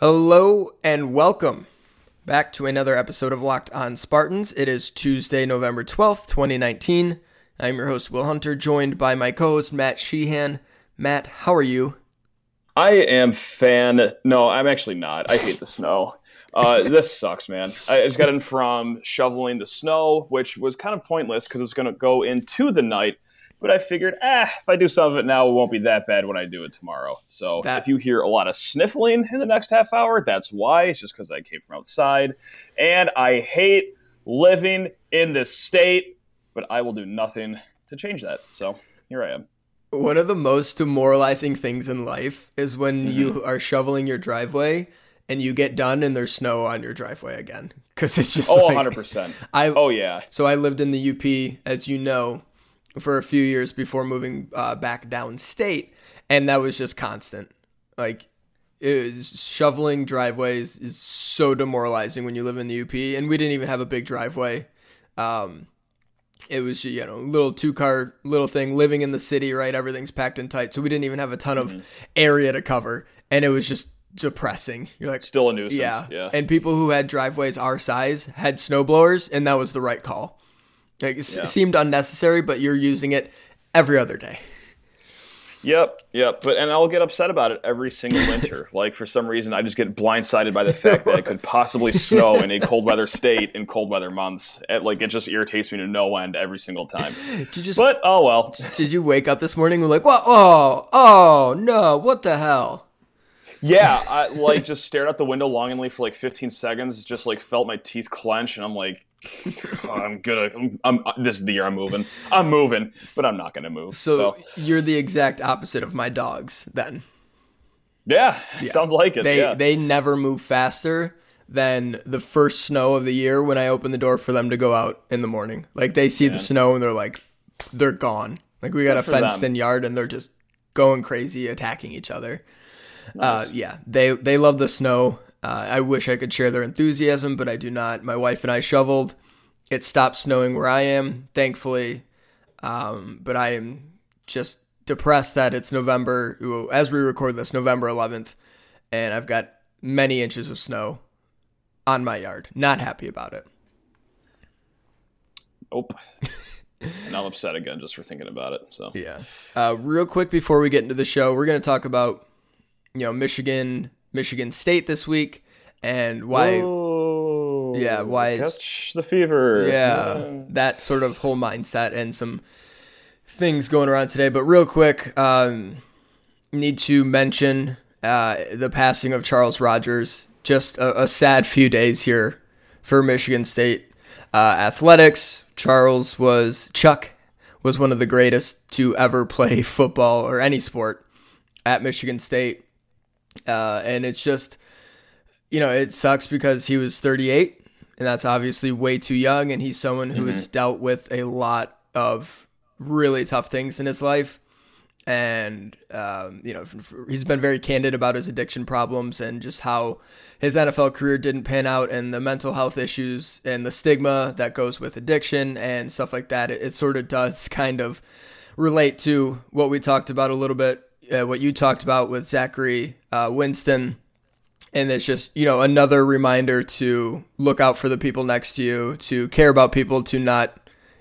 Hello and welcome back to another episode of Locked On Spartans. It is Tuesday, November 12th, 2019. I'm your host, Will Hunter, joined by my co host, Matt Sheehan. Matt, how are you? I am fan. No, I'm actually not. I hate the snow. Uh, this sucks, man. I just got in from shoveling the snow, which was kind of pointless because it's going to go into the night. But I figured, ah, if I do some of it now, it won't be that bad when I do it tomorrow. So That- if you hear a lot of sniffling in the next half hour, that's why. It's just because I came from outside. And I hate living in this state, but I will do nothing to change that. So here I am. One of the most demoralizing things in life is when Mm-hmm. you are shoveling your driveway and you get done and there's snow on your driveway again. Because it's just Oh, like, 100%. I, Oh, yeah. So I lived in the UP, as you know, for a few years before moving uh, back downstate, and that was just constant. Like, it was, shoveling driveways is so demoralizing when you live in the UP, and we didn't even have a big driveway. Um, it was you know little two car little thing living in the city, right? Everything's packed and tight, so we didn't even have a ton of area to cover, and it was just depressing. You're like, Still a nuisance. yeah. yeah. And people who had driveways our size had snowblowers, and that was the right call. Like, it s- Yeah. seemed unnecessary, but you're using it every other day. Yep, yep. But and I'll get upset about it every single winter. like for some reason, I just get blindsided by the fact that it could possibly snow in a cold weather state in cold weather months. It, like it just irritates me to no end every single time. Did you just But oh well. did you wake up this morning and like, what? Oh, oh no! What the hell? Yeah, I like just stared out the window longingly for like 15 seconds. Just like felt my teeth clench, and I'm like, "Oh, I'm gonna. I'm, I'm. This is the year I'm moving. I'm moving, but I'm not gonna move. So, So, you're the exact opposite of my dogs. Then yeah, sounds like it. they yeah. they never move faster than the first snow of the year when I open the door for them to go out in the morning. Like they see the snow and they're like, they're gone. Like we got a Good for fenced them. in yard and they're just going crazy, attacking each other. Uh, yeah, they they love the snow. Uh, I wish I could share their enthusiasm, but I do not. My wife and I shoveled. It stopped snowing where I am, thankfully. Um, but I am just depressed that it's November, as we record this, November 11th, and I've got many inches of snow on my yard. Not happy about it. Nope. and I'm upset again just for thinking about it. So Yeah. Uh, real quick before we get into the show, we're going to talk about, you know, Michigan, Michigan State this week, and why. Oh, Yeah, why catch the fever? yeah, that sort of whole mindset and some things going around today. But real quick, um, need to mention uh, the passing of Charles Rogers. Just a, a sad few days here for Michigan State uh, athletics. Charles was Chuck was one of the greatest to ever play football or any sport at Michigan State, uh, and it's just you know it sucks because he was 38 and that's obviously way too young and he's someone who has dealt with a lot of really tough things in his life. And um, you know he's been very candid about his addiction problems and just how his NFL career didn't pan out and the mental health issues and the stigma that goes with addiction and stuff like that. It, it sort of does kind of relate to what we talked about a little bit uh, what you talked about with Zachary uh, Winston. And it's just you know another reminder to look out for the people next to you to care about people to not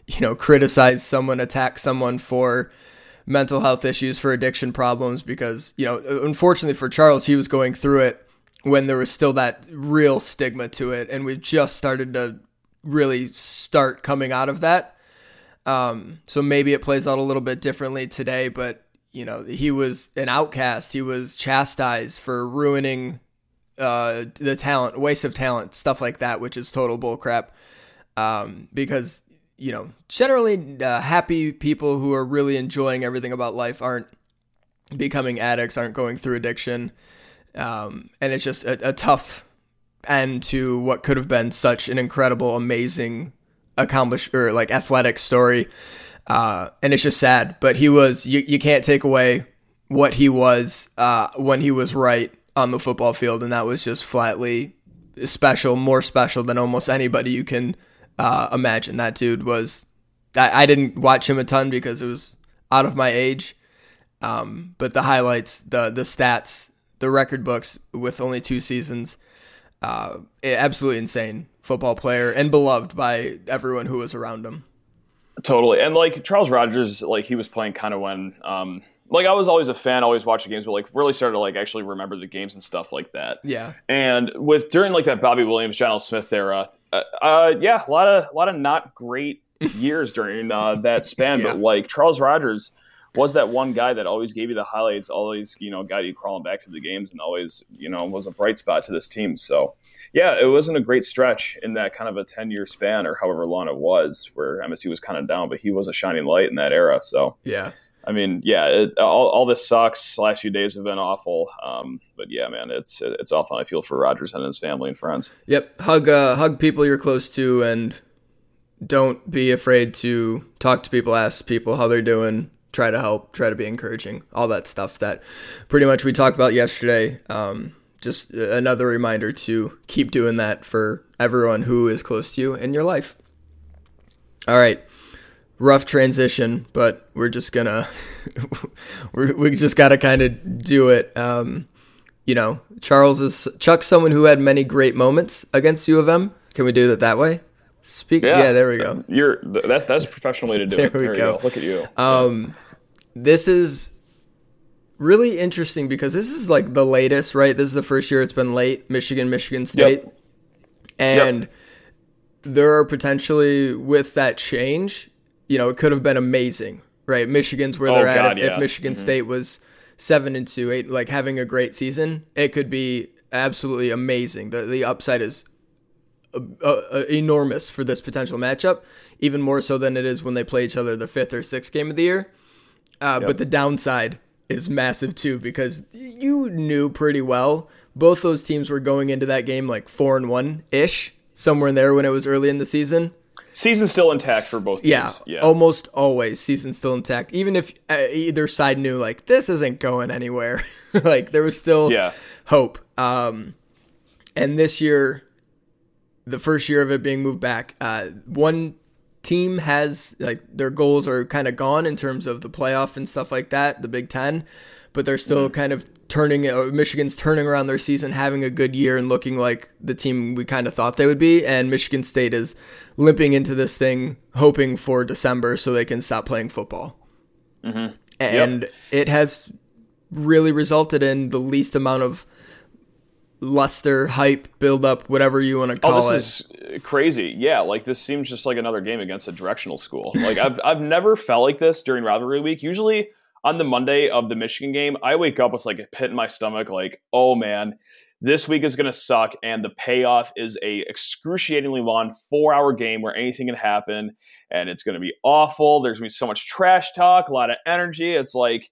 you know criticize someone attack someone for mental health issues for addiction problems because you know unfortunately for Charles he was going through it when there was still that real stigma to it. And we've just started to really start coming out of that. Um, so maybe it plays out a little bit differently today but you know he was an outcast he was chastised for ruining uh, the talent, waste of talent, stuff like that, which is total bullcrap. Um, because you know, generally, uh, happy people who are really enjoying everything about life aren't becoming addicts, aren't going through addiction, um, and it's just a, a tough end to what could have been such an incredible, amazing, accomplished or like athletic story. Uh, and it's just sad, but he was. You, you can't take away what he was uh, when he was right on the football field, and that was just flatly special, more special than almost anybody you can uh, imagine. That dude was. I, I didn't watch him a ton because it was out of my age, um, but the highlights, the the stats the record books with only two seasons. Uh, absolutely insane football player and beloved by everyone who was around him. Totally, and like Charles Rogers, like he was playing kind of when, um, like I was always a fan, always watching games, but like really started to like actually remember the games and stuff like that. Yeah, and with during like that Bobby Williams, John L. Smith era, uh, uh, yeah, a lot of a lot of not great years during uh, that span, yeah. but like Charles Rogers was that one guy that always gave you the highlights, always you know got you crawling back to the games, and always you know was a bright spot to this team. So yeah, it wasn't a great stretch in that kind of a ten year span or however long it was where MSU was kind of down, but he was a shining light in that era. So yeah. I mean, yeah, it, all, all this sucks. Last few days have been awful, um, but yeah, man, it's it's awful. I feel for Rogers and his family and friends. Yep, hug uh, hug people you're close to, and don't be afraid to talk to people, ask people how they're doing, try to help, try to be encouraging, all that stuff that pretty much we talked about yesterday. Um, just another reminder to keep doing that for everyone who is close to you in your life. All right. Rough transition, but we're just gonna we're, we just gotta kind of do it. Um, you know, Charles is Chuck's someone who had many great moments against U of M. Can we do it that way? Speak. Yeah, yeah there we go. You're that's that's a professional way to do there it. We there we go. go. Look at you. Um, this is really interesting because this is like the latest, right? This is the first year it's been late. Michigan, Michigan State, yep. and yep. there are potentially with that change. You know, it could have been amazing, right? Michigan's where they're oh, at. If, yeah. if, Michigan mm-hmm. State was seven and two, eight, like having a great season, it could be absolutely amazing. The the upside is uh, uh, enormous for this potential matchup, even more so than it is when they play each other the fifth or sixth game of the year. Uh, yep. But the downside is massive too because you knew pretty well both those teams were going into that game like four and one ish, somewhere in there when it was early in the season. Season still intact for both teams. Yeah, yeah. almost always season still intact. Even if uh, either side knew like this isn't going anywhere, like there was still yeah. hope. Um, and this year, the first year of it being moved back, uh, one team has like their goals are kind of gone in terms of the playoff and stuff like that, the Big Ten, but they're still kind of turning. Michigan's turning around their season, having a good year, and looking like the team we kind of thought they would be. And Michigan State is limping into this thing, hoping for December so they can stop playing football. Mm-hmm. And yep. it has really resulted in the least amount of luster, hype, build up, whatever you want oh, to call it. oh, this it. is uh, crazy. Yeah, like this seems just like another game against a directional school. Like I've I've never felt like this during rivalry week. Usually on the Monday of the Michigan game, I wake up with like a pit in my stomach, like, oh man, this week is gonna suck, and the payoff is a excruciatingly long four hour game where anything can happen, and it's gonna be awful. There's gonna be so much trash talk, a lot of energy. It's like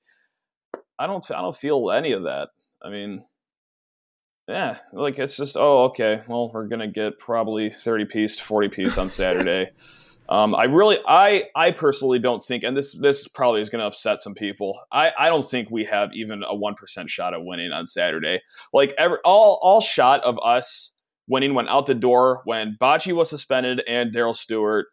I don't I don't feel any of that. I mean, yeah, like it's just oh okay, well we're gonna get probably thirty piece, forty piece on Saturday. um, I really, I, I personally don't think, and this this probably is gonna upset some people. I, I don't think we have even a one percent shot at winning on Saturday. Like every all all shot of us winning went out the door when Bachie was suspended and Darrell Stewart.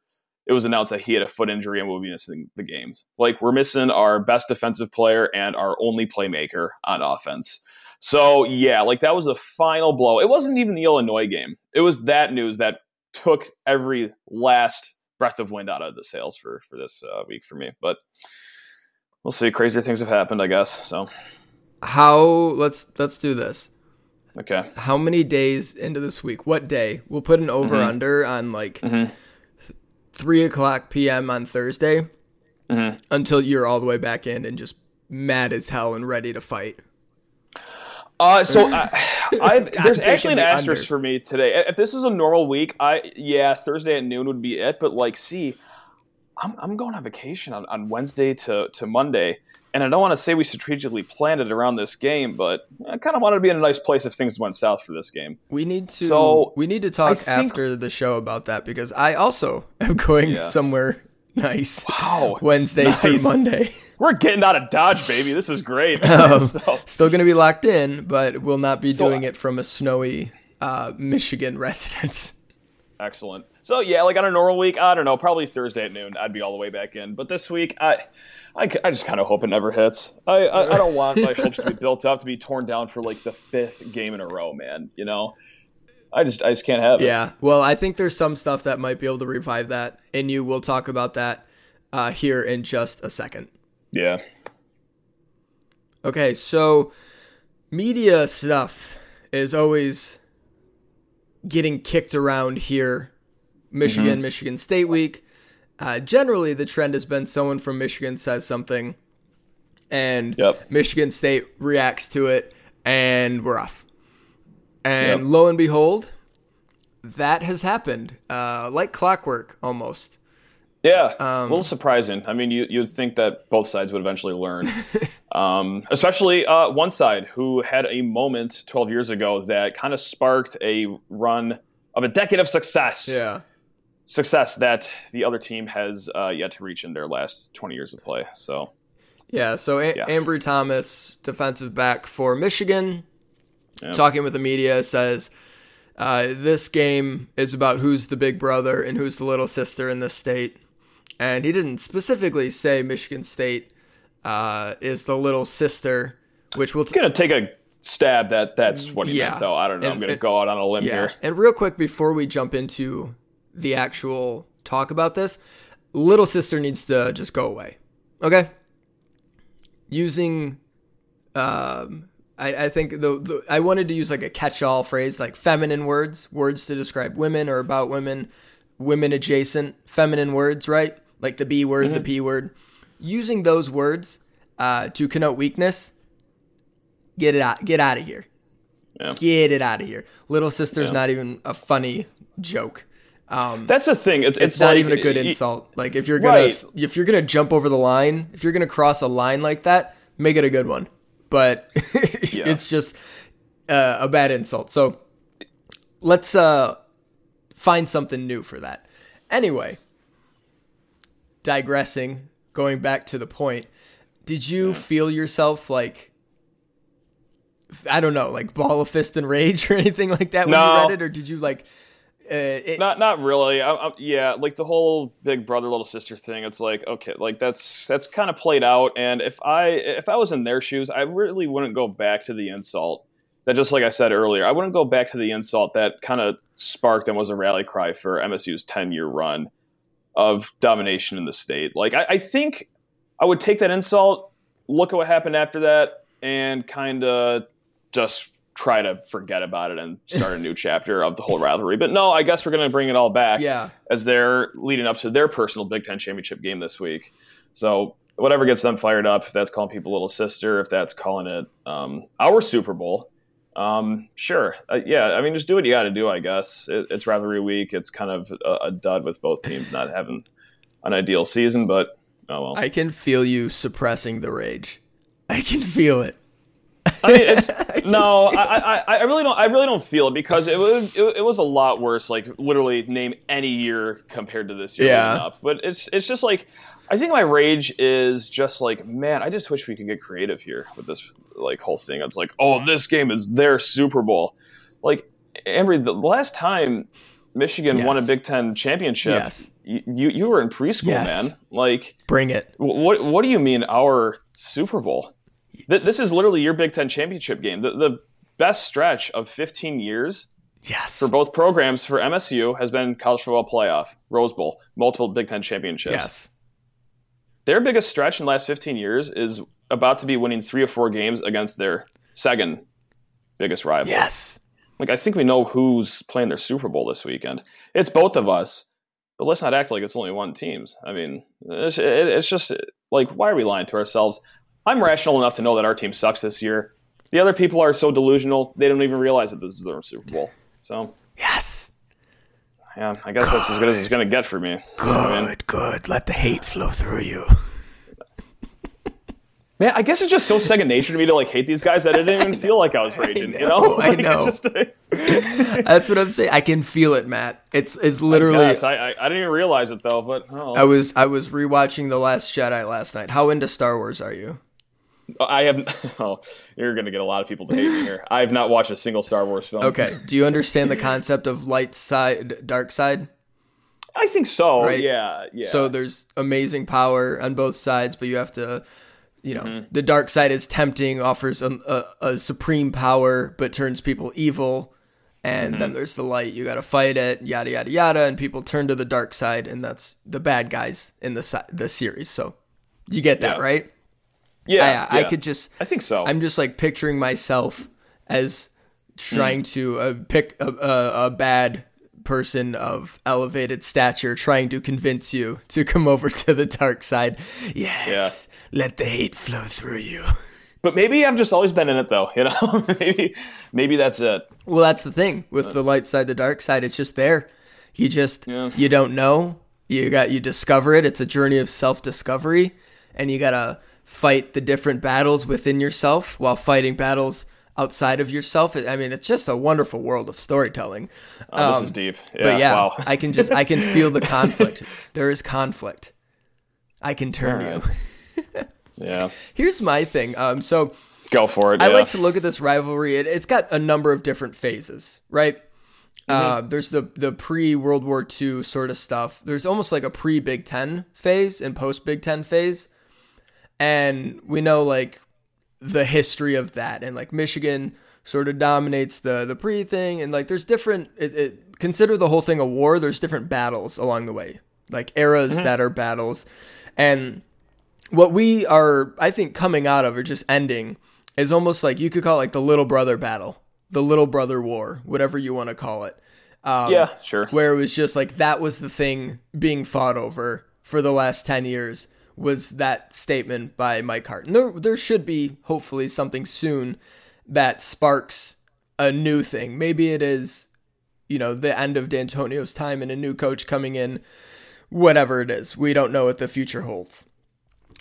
It was announced that he had a foot injury and will be missing the games. Like we're missing our best defensive player and our only playmaker on offense. So yeah, like that was the final blow. It wasn't even the Illinois game. It was that news that took every last breath of wind out of the sails for for this uh, week for me. But we'll see. Crazier things have happened, I guess. So how let's let's do this. Okay. How many days into this week? What day? We'll put an over mm-hmm. under on like mm-hmm. three o'clock p.m. on Thursday mm-hmm. until you're all the way back in and just mad as hell and ready to fight. Uh, so uh, there's actually an asterisk under. for me today. If this was a normal week, I yeah, Thursday at noon would be it. But like, see, I'm I'm going on vacation on, on Wednesday to to Monday, and I don't want to say we strategically planned it around this game, but I kind of wanted to be in a nice place if things went south for this game. We need to so we need to talk after the show about that because I also am going yeah. somewhere nice. Wow, Wednesday nice. through Monday we're getting out of Dodge, baby. This is great. Um, so. Still going to be locked in, but we'll not be so, doing it from a snowy uh, Michigan residence. Excellent. So yeah, like on a normal week, I don't know, probably Thursday at noon, I'd be all the way back in. But this week, I, I, I just kind of hope it never hits. I, I, I don't want my hopes to be built up to be torn down for like the fifth game in a row, man. You know, I just I just can't have it. Yeah. Well, I think there's some stuff that might be able to revive that, and you will talk about that uh, here in just a second. Yeah. Okay, so media stuff is always getting kicked around here. Michigan, Mm-hmm. Michigan State week. Uh, generally, the trend has been someone from Michigan says something, and Yep. Michigan State reacts to it, and we're off. And Yep. lo and behold, that has happened, uh, like clockwork almost. Yeah, Um, a little surprising. I mean, you you'd think that both sides would eventually learn, um, especially uh, one side who had a moment 12 years ago that kind of sparked a run of a decade of success. Yeah. Success that the other team has uh, yet to reach in their last 20 years of play. So, Yeah, so a- Yeah. Ambry Thomas, defensive back for Michigan, Yeah. talking with the media, says uh, this game is about who's the big brother and who's the little sister in this state. And he didn't specifically say Michigan State uh, is the little sister, which we'll T- gonna take a stab that that's what he Yeah. meant, though. I don't know. I'm gonna and- go out on a limb yeah. here. And real quick before we jump into the actual talk about this, little sister needs to just go away. Okay? Using um I, I think the, the I wanted to use like a catch-all phrase like feminine words, words to describe women or about women, women adjacent, feminine words, right? Like the B word, the P word. Using those words uh, to connote weakness, get it out get out of here. Yeah. Get it out of here. Little sister's Yeah. not even a funny joke. Um, That's the thing. It's, it's, it's not like- even a good insult. Like if you're gonna Right. if you're gonna jump over the line, if you're gonna cross a line like that, make it a good one. But it's just uh, a bad insult. So let's uh, find something new for that. Anyway, digressing, going back to the point. Did you feel yourself like I don't know, like ball of fist and rage or anything like that when No. you read it, or did you like? Uh, it, Not not really. I, I, yeah, like the whole big brother little sister thing. It's like okay, like that's that's kind of played out. And if I if I was in their shoes, I really wouldn't go back to the insult. That just like I said earlier, I wouldn't go back to the insult that kind of sparked and was a rally cry for MSU's ten year run of domination in the state. Like I, I think I would take that insult, look at what happened after that, and kind of just try to forget about it and start a new chapter of the whole rivalry. But no, I guess we're going to bring it all back yeah, as they're leading up to their personal Big Ten championship game this week. So whatever gets them fired up, if that's calling people little sister, if that's calling it um, our Super Bowl, um, sure, uh, yeah. I mean, just do what you got to do. I guess it, it's rivalry week. It's kind of a, a dud with both teams not having an ideal season, but oh well. I can feel you suppressing the rage. I can feel it. I mean, it's, no, I, I, I really don't. I really don't feel it because it was it, it was a lot worse. Like literally, name any year compared to this year. Yeah. But it's it's just like I think my rage is just like man. I just wish we could get creative here with this like whole thing. It's like oh, this game is their Super Bowl. Like Ambry, the last time Michigan won a Big Ten championship, Yes. you, you you were in preschool, Yes. man. Like Bring it. What What do you mean our Super Bowl? Th- this is literally your Big Ten championship game. The, the best stretch of 15 years Yes. for both programs for MSU has been college football playoff, Rose Bowl, multiple Big Ten championships. yes. Their biggest stretch in the last 15 years is about to be winning three or four games against their second biggest rival. Yes. Like I think we know who's playing their Super Bowl this weekend. It's both of us, but let's not act like it's only one team's. I mean, it's, it, it's just like why are we lying to ourselves? I'm rational enough to know that our team sucks this year. The other people are so delusional they don't even realize that this is their Super Bowl. So Yes. Yeah, I guess that's as good as it's going to get for me. Good. I mean, Good. Let the hate flow through you. man, I guess it's just so second nature to me to like hate these guys that it didn't even feel like I was raging. you know, know, I Like, it's know. just- That's what I'm saying. I can feel it, Matt. It's it's literally. Yes, I, I, I didn't even realize it though, but oh, I was I was rewatching The Last Jedi last night. How into Star Wars are you? I have. Oh, you're going to get a lot of people to hate me here. I have not watched a single Star Wars film. Okay. Do you understand the concept of light side, dark side? I think so. Right? Yeah, yeah. So there's amazing power on both sides, but you have to, you know, mm-hmm. the dark side is tempting, offers a, a, a, supreme power, but turns people evil. And mm-hmm. then there's the light. You got to fight it, yada yada yada, and people turn to the dark side, and that's the bad guys in the the series. So you get that, yeah. right? Yeah, I, yeah. I could just. I think so. I'm just like picturing myself as trying mm. to uh, pick a, a, a bad person of elevated stature trying to convince you to come over to the dark side. Yes, yeah. let the hate flow through you. But maybe I've just always been in it though, you know? maybe maybe that's it. Well, that's the thing with the light side, the dark side, it's just there. You just yeah. you don't know. You got you discover it. It's a journey of self-discovery and you got to fight the different battles within yourself while fighting battles outside of yourself. I mean, it's just a wonderful world of storytelling. Oh, this um, is deep. Yeah, but yeah, wow. I can just I can feel the conflict. There is conflict. I can turn right. you. yeah. Here's my thing. Um, so go for it. I yeah. like to look at this rivalry. It, has got a number of different phases, right? Uh, mm-hmm. Uh, there's the the pre World War II sort of stuff. There's almost like a pre Big Ten phase and post Big Ten phase, and we know like the history of that. And like Michigan sort of dominates the the pre thing. And like there's different it, it, consider the whole thing a war there's different battles along the way. Like eras mm-hmm. that are battles. And what we are i think coming out of or just ending is almost like you could call it like the little brother battle the little brother war whatever you want to call it. Um, yeah sure. where it was just like that was the thing being fought over for the last 10 years was that statement by Mike Hart. And there, there should be hopefully something soon that sparks a new thing. Maybe it is, you know, the end of Dantonio's time and a new coach coming in, whatever it is. We don't know what the future holds.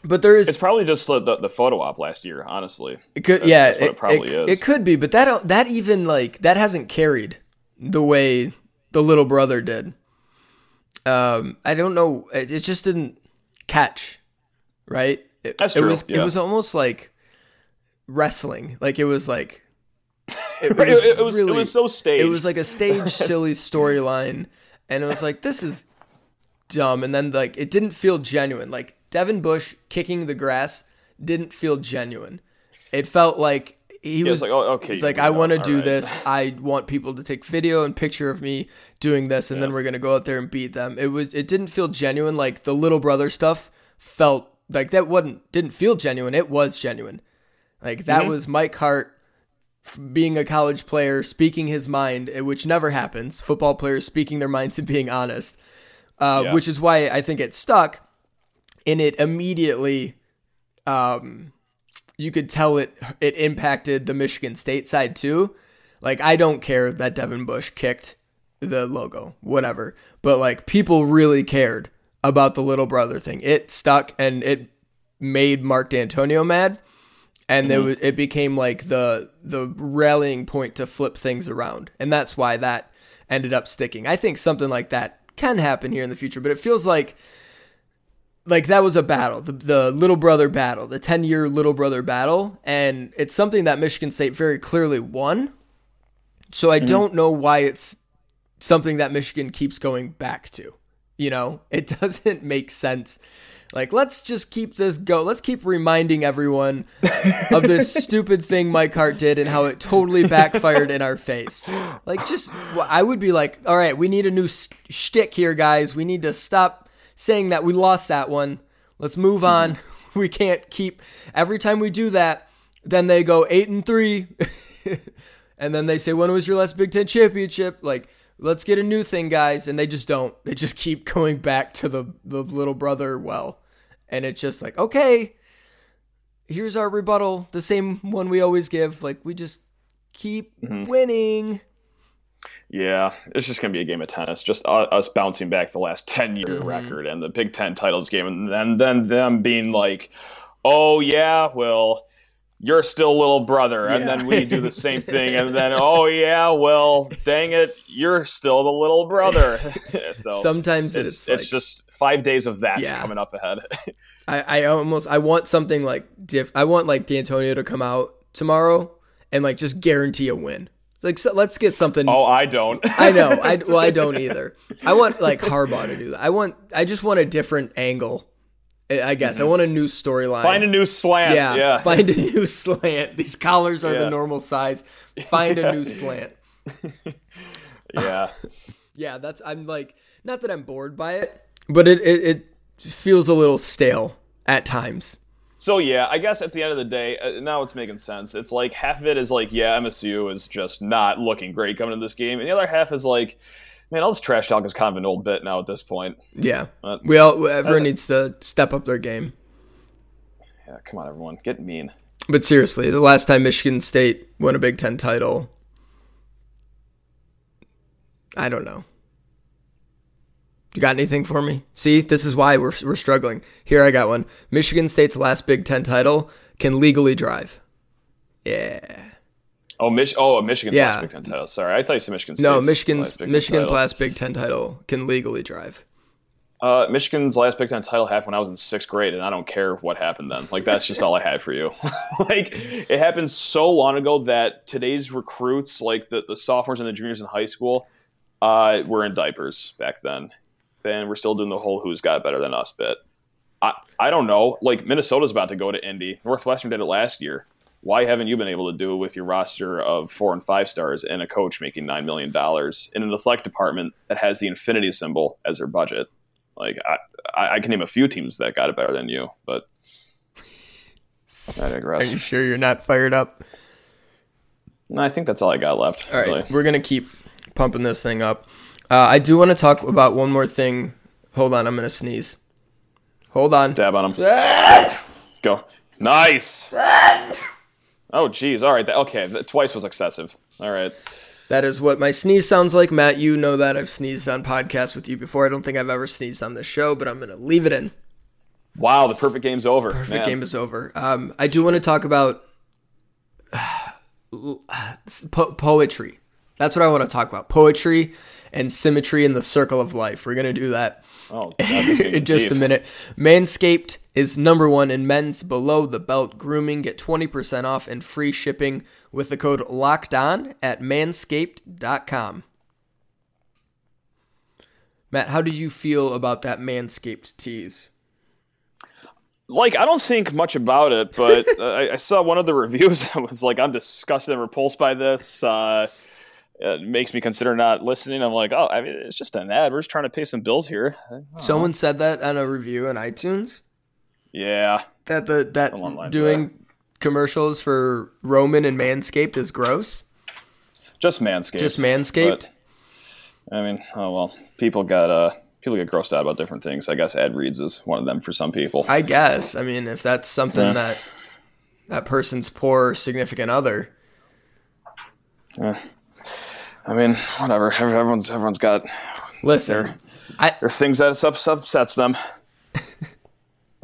But there is. It's probably just the, the, the photo op last year, honestly. It could, yeah, it, it, probably it, is. It could be, but that that even like that hasn't carried the way the little brother did. Um, I don't know. It, it just didn't catch right? It, That's true. It was, yeah. it was almost like wrestling. Like it was like it, it, was, it was, really, it was so staged. It was like a stage silly storyline, and it was like this is dumb. And then like it didn't feel genuine. Like Devin Bush kicking the grass didn't feel genuine. It felt like he was, was, like, oh, okay. He's like, I want to do right. this. I want people to take video and picture of me doing this, and yeah. then we're gonna go out there and beat them. It was. It didn't feel genuine. Like the little brother stuff felt like that wasn't didn't feel genuine. It was genuine. Like that mm-hmm. was Mike Hart being a college player speaking his mind, eh, which never happens. Football players speaking their minds and being honest, uh, yeah. which is why I think it stuck. And it immediately, um, you could tell it it impacted the Michigan State side too. Like I don't care that Devin Bush kicked the logo, whatever, but like people really cared about the little brother thing. It stuck and it made Mark Dantonio mad, and mm-hmm. it it became like the the rallying point to flip things around, and that's why that ended up sticking. I think something like that can happen here in the future, but it feels like like that was a battle, the, the little brother battle, the 10 year little brother battle. And it's something that Michigan State very clearly won. So I mm-hmm. don't know why it's something that Michigan keeps going back to. You know, it doesn't make sense. Like, let's just keep this go. Let's keep reminding everyone of this stupid thing Mike Hart did and how it totally backfired in our face. Like, just, I would be like, all right, we need a new shtick here, guys. We need to stop saying that we lost that one. Let's move on. Mm-hmm. We can't keep, every time we do that, then they go eight and three. and then they say, when was your last Big Ten championship? Like, let's get a new thing, guys. And they just don't. They just keep going back to the, the little brother well. And it's just like, okay, here's our rebuttal. The same one we always give. Like, we just keep mm-hmm. winning. Yeah, it's just going to be a game of tennis. Just us bouncing back the last 10 year mm-hmm. record and the Big Ten titles game. And then, then them being like, oh, yeah, well, you're still little brother and yeah. then we do the same thing and then oh yeah well dang it you're still the little brother so sometimes it's it's, it's just five days of that yeah. coming up ahead I, I almost i want something like diff i want like dantonio to come out tomorrow and like just guarantee a win Like, so, let's get something. Oh, I don't. I know. I well, I don't either. I want like Harbaugh to do that. I want. I just want a different angle. I guess I want a new storyline. Find a new slant. yeah, Yeah. Find a new slant. These collars are Yeah. the normal size. Find a new slant. yeah. Yeah, that's. I'm like, not that I'm bored by it, but it it, it feels a little stale at times. So yeah, I guess at the end of the day, uh, now it's making sense. It's like half of it is like, yeah, MSU is just not looking great coming into this game, and the other half is like, man, all this trash talk is kind of an old bit now at this point. Yeah, Uh, we all everyone needs to step up their game. Yeah, come on, everyone, get mean. But seriously, the last time Michigan State won a Big Ten title, I don't know. You got anything for me? See, this is why we're, we're struggling. Here, I got one. Michigan State's last Big Ten title can legally drive. Yeah. Oh, Mich- oh, Michigan's Yeah. last Big Ten title. Sorry, I thought you said Michigan State. No, Michigan's last Michigan's title. last Big Ten title can legally drive. Uh, Michigan's last Big Ten title happened when I was in sixth grade, and I don't care what happened then. Like that's just all I had for you. like it happened so long ago that today's recruits, like the, the sophomores and the juniors in high school, uh, were in diapers back then. Then we're still doing the whole "who's got better than us" bit. I I don't know. Like Minnesota's about to go to Indy. Northwestern did it last year. Why haven't you been able to do it with your roster of four and five stars and a coach making nine million dollars in an athletic department that has the infinity symbol as their budget? Like I, I, can name a few teams that got it better than you, but I Are you sure you're not fired up? No, I think that's all I got left. All right, really. we're gonna keep pumping this thing up. Uh, I do want to talk about one more thing. Hold on, I'm gonna sneeze. Hold on. Dab on. Ah! Go. Nice. Oh, geez. All right. Okay. Twice was excessive. All right. That is what my sneeze sounds like. Matt, you know that I've sneezed on podcasts with you before. I don't think I've ever sneezed on this show, but I'm gonna leave it in. Wow. The perfect game's over. Perfect man. game is over. Um, I do want to talk about po- poetry. That's what I want to talk about. Poetry and symmetry in the circle of life. We're gonna do that Oh, God, this game in just deep. a minute. Manscaped is number one in men's below the belt grooming. Get 20% off and free shipping with the code locked on at manscaped.com. Matt, how do you feel about that Manscaped tease? Like, I don't think much about it, but uh, I, I saw one of the reviews that was like, I'm disgusted and repulsed by this. Uh, it makes me consider not listening. I'm like, oh, I mean, it's just an ad. We're just trying to pay some bills here. Someone said that on a review on iTunes Yeah. that the that doing commercials for Roman and Manscaped is gross. Just Manscaped. Just Manscaped. But, I mean, oh well. People got uh people get grossed out about different things. I guess ad reads is one of them for some people. I guess. I mean, if that's something Yeah. that that person's poor significant other. I mean, whatever. Everyone's everyone's got Listen, I there's things that ups- upsets them.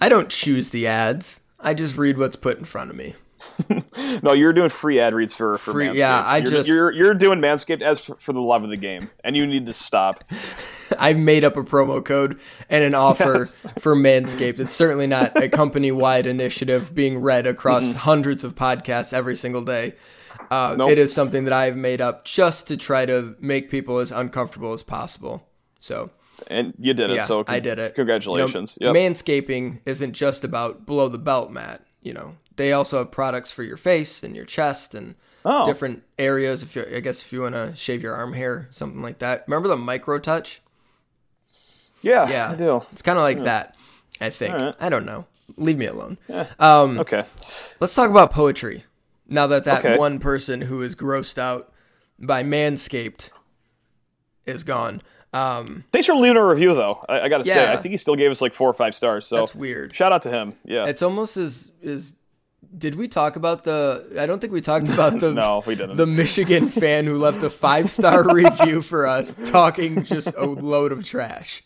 I don't choose the ads. I just read what's put in front of me. No, you're doing free ad reads for, for Free- Manscaped. yeah, I you're, just- you're you're doing Manscaped as for, for the love of the game, and you need to stop. I've made up a promo code and an offer Yes. for Manscaped. It's certainly not a company wide initiative being read across mm-hmm. hundreds of podcasts every single day. Uh, Nope. It is something that I've made up just to try to make people as uncomfortable as possible. So, And you did it. yeah, so con- I did it. Congratulations. You know, Yep. Manscaping isn't just about below the belt, Matt. You know, they also have products for your face and your chest and Oh. different areas. If you, I guess, if you want to shave your arm hair, something like that. Remember the micro touch? yeah, Yeah, I do. It's kind of like that. I think. Alright. I don't know. Leave me alone. Um, Okay. let's talk about poetry. Now that that Okay. one person who is grossed out by Manscaped is gone. Um, Thanks for leaving a review, though. I, I got to say, I think he still gave us like four or five stars. So that's weird. shout out to him. Yeah. It's almost as is. Did we talk about the? I don't think we talked about the. No, we didn't. The Michigan fan who left a five star review for us, talking just a load of trash,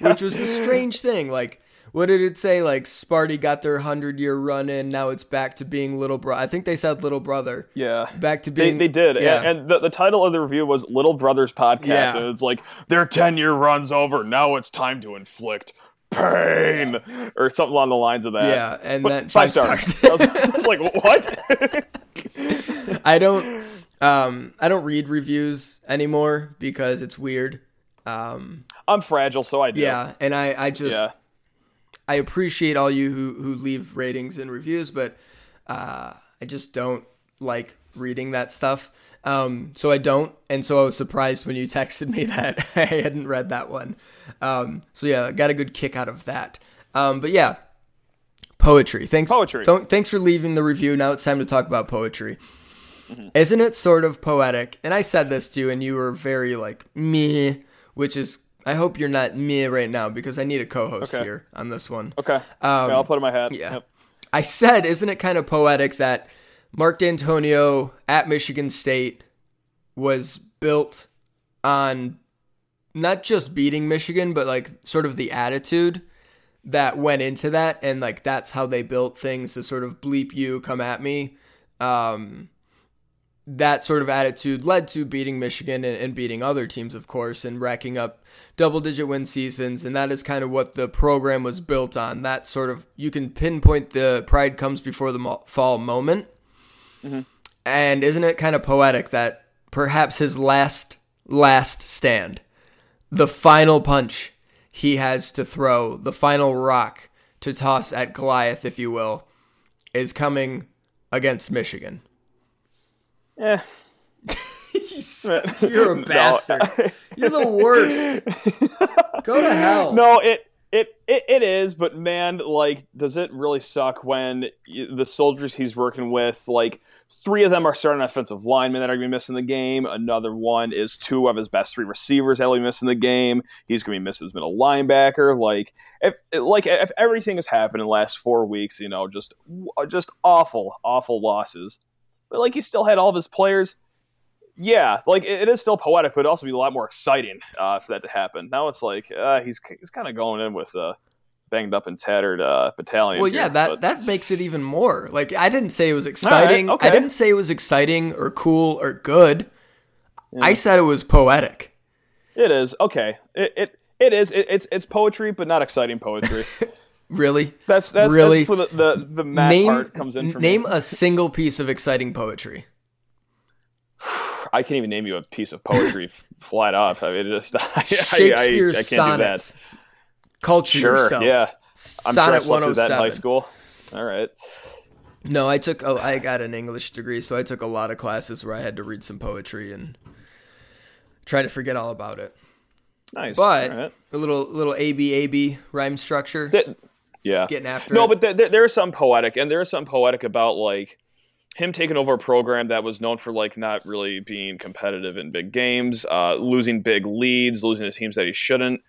which was a strange thing. Like, what did it say? Like, Sparty got their hundred year run in. Now it's back to being little brother. I think they said little brother. yeah. Back to They, being. they did. Yeah. And, and the, the title of the review was Little Brothers Podcast. Yeah. And it's like, their 10 year run's over. Now it's time to inflict pain. Or something along the lines of that. yeah, and But then five five stars. stars. I, was, I was like, what? I don't. Um, I don't read reviews anymore because it's weird. Um, I'm fragile, so I do. yeah, and I, I just Yeah. I appreciate all you who, who leave ratings and reviews, but uh, I just don't like reading that stuff. Um, so I don't, and so I was surprised when you texted me that I hadn't read that one. Um, so yeah, I got a good kick out of that. Um, but yeah, poetry. Thanks. Poetry. th- thanks for leaving the review. Now it's time to talk about poetry. Isn't it sort of poetic? And I said this to you, and you were very like me, which is. I hope you're not me right now because I need a co-host Okay. here on this one. Okay. okay. I'll put in my hat. Um, yeah. Yep. I said, isn't it kind of poetic that Mark Dantonio at Michigan State was built on not just beating Michigan, but like sort of the attitude that went into that, and like that's how they built things to sort of bleep you, come at me. Um, that sort of attitude led to beating Michigan and, and beating other teams, of course, and racking up double digit win seasons. And that is kind of what the program was built on. That sort of, you can pinpoint the pride comes before the fall moment. Mm-hmm. And isn't it kind of poetic that perhaps his last, last stand, the final punch he has to throw, the final rock to toss at Goliath, if you will, is coming against Michigan? Eh. You're a bastard. You're the worst. Go to hell. No, it, it it it is, but man, like, does it really suck when the soldiers he's working with, like, three of them are starting offensive linemen that are going to be missing the game. Another one is two of his best three receivers that will be missing the game. He's going to be missing his middle linebacker. Like, if like if everything has happened in the last four weeks, you know, just just awful, awful losses. But like, he still had all of his players. Yeah, like it, it is still poetic, but it'd also be a lot more exciting uh, for that to happen. Now it's like uh, he's he's kind of going in with a banged up and tattered uh, battalion. Well, yeah, that but- that makes it even more. Like I didn't say it was exciting. okay. I didn't say it was exciting or cool or good. I said it was poetic. it is okay. It it, it is. It, it's it's poetry, but not exciting poetry. Really? That's that's Really? that's where the the, the mad name part comes in for me. name a single piece of exciting poetry. I can't even name you a piece of poetry flat up. I mean, just I, I, I, I can't do that. sonnets. Culture Sure, yourself. yeah. I'm sure I Sonnet slept that in high 107. school. All right. No, I took. Oh, I got an English degree, so I took a lot of classes where I had to read some poetry and try to forget all about it. Nice. But right. a little little A B A B rhyme structure. That- yeah. Getting after no, it. but there, there, there is something poetic, and there is something poetic about like him taking over a program that was known for like not really being competitive in big games, uh, losing big leads, losing to teams that he shouldn't,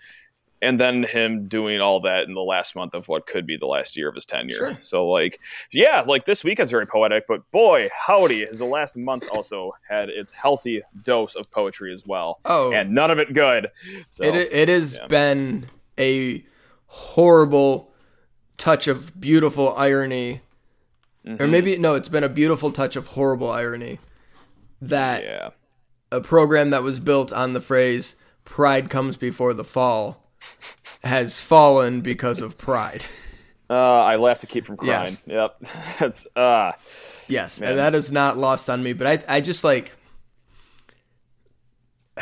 and then him doing all that in the last month of what could be the last year of his tenure. Sure. So like, yeah, like this weekend's very poetic, but boy, howdy, has the last month also had its healthy dose of poetry as well, Oh. and none of it good. So It it has yeah. been a horrible touch of beautiful irony, or Mm-hmm. maybe no, it's been a beautiful touch of horrible irony that yeah. a program that was built on the phrase "pride comes before the fall" has fallen because of pride. Uh, I laugh to keep from crying. Yes. Yep. That's uh Yes, Man. and that is not lost on me. But I, I just like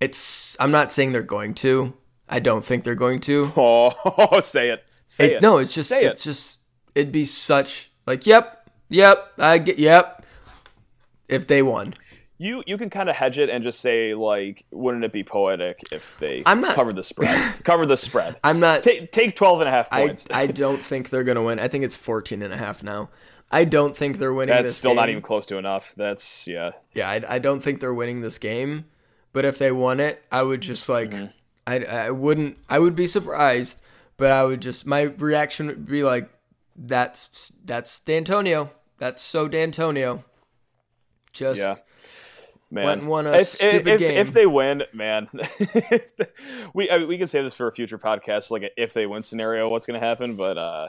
it's. I'm not saying they're going to. I don't think they're going to. oh say it. Say It- it. No, it's just Say it's just it'd be such like yep, yep, I get yep. If they won, You you can kind of hedge it and just say like wouldn't it be poetic if they I'm not- covered the spread. cover the spread. I'm not. take take 12 and a half points. I don't think they're gonna win. I think it's 14 and a half now. I don't think they're winning. That's still not even close to enough. That's yeah. Yeah, I, I don't think they're winning this game. But if they won it, I would just like, Mm-hmm. I I wouldn't. I would be surprised, but I would just my reaction would be like, that's that's Dantonio. That's so Dantonio. Just Yeah. Man, Went and won a if, stupid if, game. if they win, man, we I mean, we can save this for a future podcast, like a if they win scenario, what's going to happen? But uh,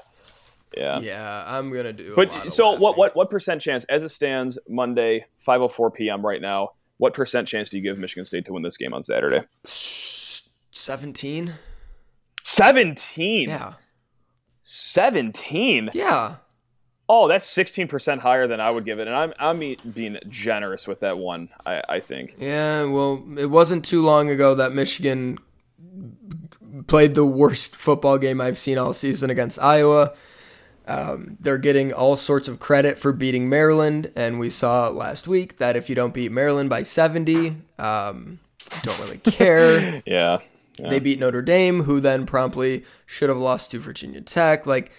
yeah, yeah, I'm gonna do. But so what what what percent chance as it stands Monday 5:04 p.m. right now? What percent chance do you give Michigan State to win this game on Saturday? Seventeen. 17. Yeah, 17. yeah. Oh, that's sixteen percent higher than I would give it, and I'm I'm being generous with that one. I, I think. Yeah, well, it wasn't too long ago that Michigan played the worst football game I've seen all season against Iowa. Um, they're getting all sorts of credit for beating Maryland, and we saw last week that if you don't beat Maryland by 70, um, don't really care. yeah, yeah. They beat Notre Dame, who then promptly should have lost to Virginia Tech. Like,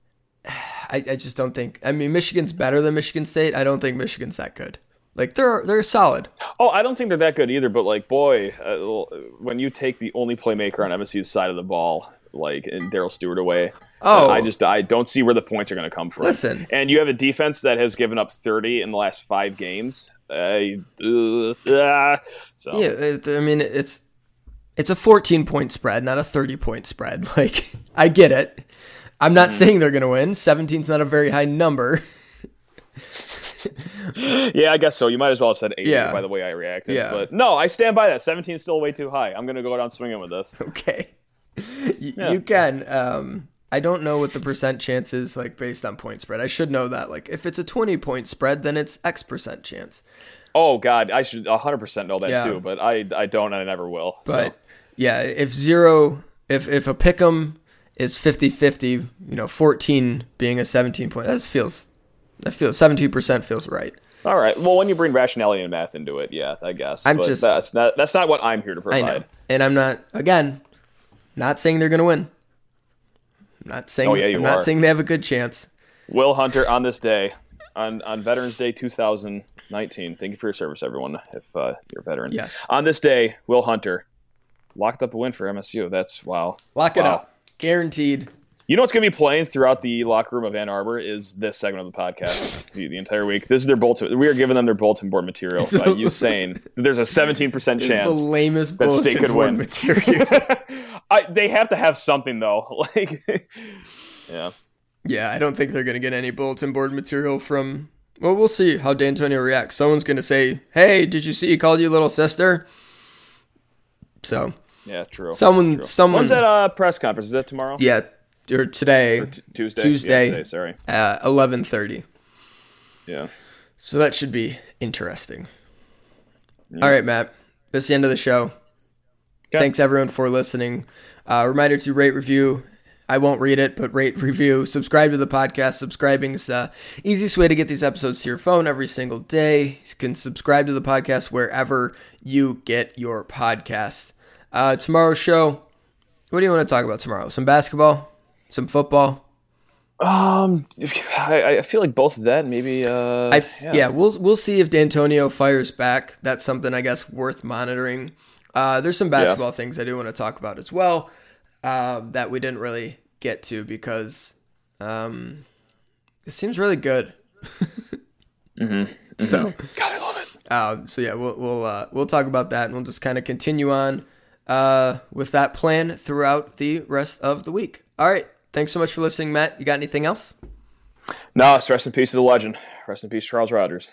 I, I just don't think. I mean, Michigan's better than Michigan State. I don't think Michigan's that good. Like they're they're solid. Oh, I don't think they're that good either. But like, boy, uh, when you take the only playmaker on MSU's side of the ball, like and Darrell Stewart away, oh, I just I don't see where the points are going to come from. Listen, and you have a defense that has given up 30 in the last five games. Uh, uh, so yeah, I mean it's it's a 14 point spread, not a 30 point spread. Like I get it. I'm not mm. saying they're going to win. 17's not a very high number. yeah, I guess so. You might as well have said 80 yeah. by the way I reacted. Yeah. But no, I stand by that. 17 is still way too high. I'm going to go down swinging with this. Okay. Y- yeah. You can. Um, I don't know what the percent chance is like based on point spread. I should know that. Like if it's a 20 point spread, then it's X percent chance. Oh God, I should 100% know that yeah. too, but I I don't and I never will. But so. yeah, if zero if if a pick'em is 50-50, you know, 14 being a 17 point, that feels that feels 17% feels right. All right. Well, when you bring rationality and math into it, yeah, I guess. I'm but just that's not that's not what I'm here to provide. I know. And I'm not again not saying they're going to win. I'm not saying oh, yeah, you I'm are. not saying they have a good chance. Will Hunter on this day on on Veterans Day 2019. Thank you for your service everyone if uh, you're a veteran. Yes. On this day, Will Hunter locked up a win for MSU. That's wow. Lock it wow. up. Guaranteed. You know what's going to be playing throughout the locker room of Ann Arbor is this segment of the podcast the, the, entire week. This is their bulletin. We are giving them their bulletin board material by you saying there's a 17% chance the lamest that state could win. Material. I, they have to have something though. Like, yeah, yeah. I don't think they're going to get any bulletin board material from. Well, we'll see how Dantonio reacts. Someone's going to say, "Hey, did you see he called you little sister?" So. Yeah, true. Someone, true. someone. When's that uh, press conference? Is that tomorrow? Yeah, or today, or t- Tuesday, Tuesday, yeah, today, sorry, at eleven thirty. Yeah. So that should be interesting. Yeah. All right, Matt. That's the end of the show. Okay. Thanks everyone for listening. Uh, reminder to rate, review. I won't read it, but rate, review, subscribe to the podcast. Subscribing is the easiest way to get these episodes to your phone every single day. You can subscribe to the podcast wherever you get your podcast. Uh, tomorrow's show. What do you want to talk about tomorrow? Some basketball? Some football? Um, I, I feel like both of that. Maybe. Uh, I yeah. yeah. we'll we'll see if Dantonio fires back. That's something I guess worth monitoring. Uh, there's some basketball yeah. things I do want to talk about as well uh, that we didn't really get to because um, it seems really good. mm-hmm. Mm-hmm. So, God, I love it. Um, so yeah, we'll we'll uh, we'll talk about that and we'll just kind of continue on uh, with that plan throughout the rest of the week. All right. Thanks so much for listening, Matt. You got anything else? No, it's rest in peace to the legend. Rest in peace, Charles Rogers.